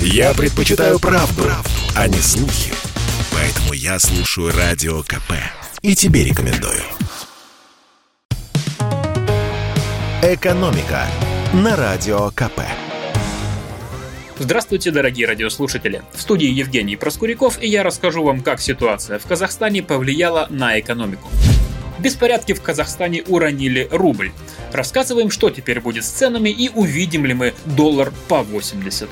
Я предпочитаю правду, правду, а не слухи. Поэтому я слушаю Радио КП. И тебе рекомендую. «Экономика» на Радио КП. Здравствуйте, дорогие радиослушатели! В студии Евгений Проскуряков, и я расскажу вам, как ситуация в Казахстане повлияла на экономику. Беспорядки в Казахстане уронили рубль. Рассказываем, что теперь будет с ценами и увидим ли мы доллар по 80.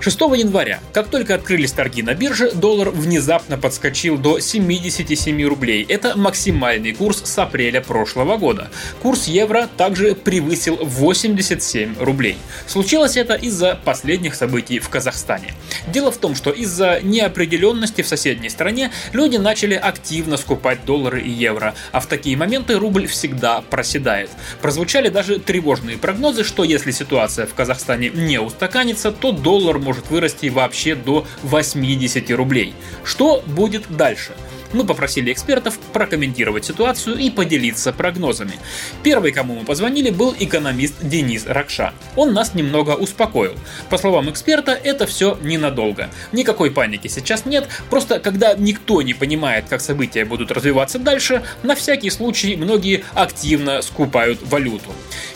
6 января, как только открылись торги на бирже, доллар внезапно подскочил до 77 рублей. Это максимальный курс с апреля прошлого года. Курс евро также превысил 87 рублей. Случилось это из-за последних событий в Казахстане. Дело в том, что из-за неопределенности в соседней стране люди начали активно скупать доллары и евро, а в такие моменты рубль всегда проседает. Прозвучали даже тревожные прогнозы, что если ситуация в Казахстане не устаканится, то доллар может вырасти вообще до 80 рублей. Что будет дальше? мы попросили экспертов прокомментировать ситуацию и поделиться прогнозами. Первый, кому мы позвонили, был экономист Денис Ракша. Он нас немного успокоил. По словам эксперта, это все ненадолго. Никакой паники сейчас нет, просто когда никто не понимает, как события будут развиваться дальше, на всякий случай многие активно скупают валюту.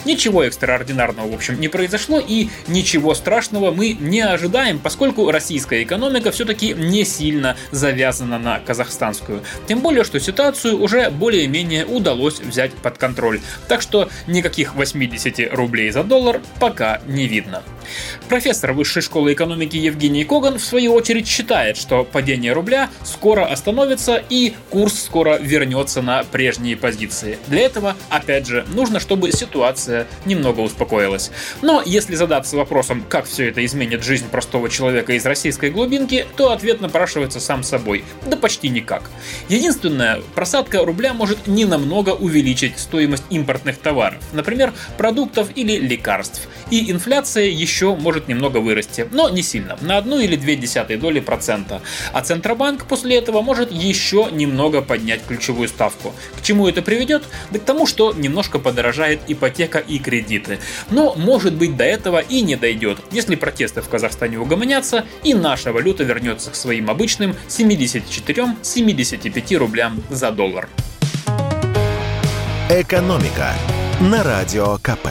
Ничего экстраординарного, в общем, не произошло и ничего страшного мы не ожидаем, поскольку российская экономика все-таки не сильно завязана на казахстанскую. Тем более, что ситуацию уже более-менее удалось взять под контроль. Так что никаких 80 рублей за доллар пока не видно. Профессор Высшей школы экономики Евгений Коган в свою очередь считает, что падение рубля скоро остановится и курс скоро вернется на прежние позиции. Для этого, опять же, нужно, чтобы ситуация немного успокоилась. Но если задаться вопросом, как все это изменит жизнь простого человека из российской глубинки, то ответ напрашивается сам собой. Да почти никак. Единственное, просадка рубля может ненамного увеличить стоимость импортных товаров, например, продуктов или лекарств. И инфляция еще может немного вырасти, но не сильно, на одну или две десятые доли процента. А Центробанк после этого может еще немного поднять ключевую ставку. К чему это приведет? Да к тому, что немножко подорожает ипотека и кредиты. Но может быть до этого и не дойдет, если протесты в Казахстане угомонятся и наша валюта вернется к своим обычным 74-70 75 рублям за доллар. Экономика на радио КП.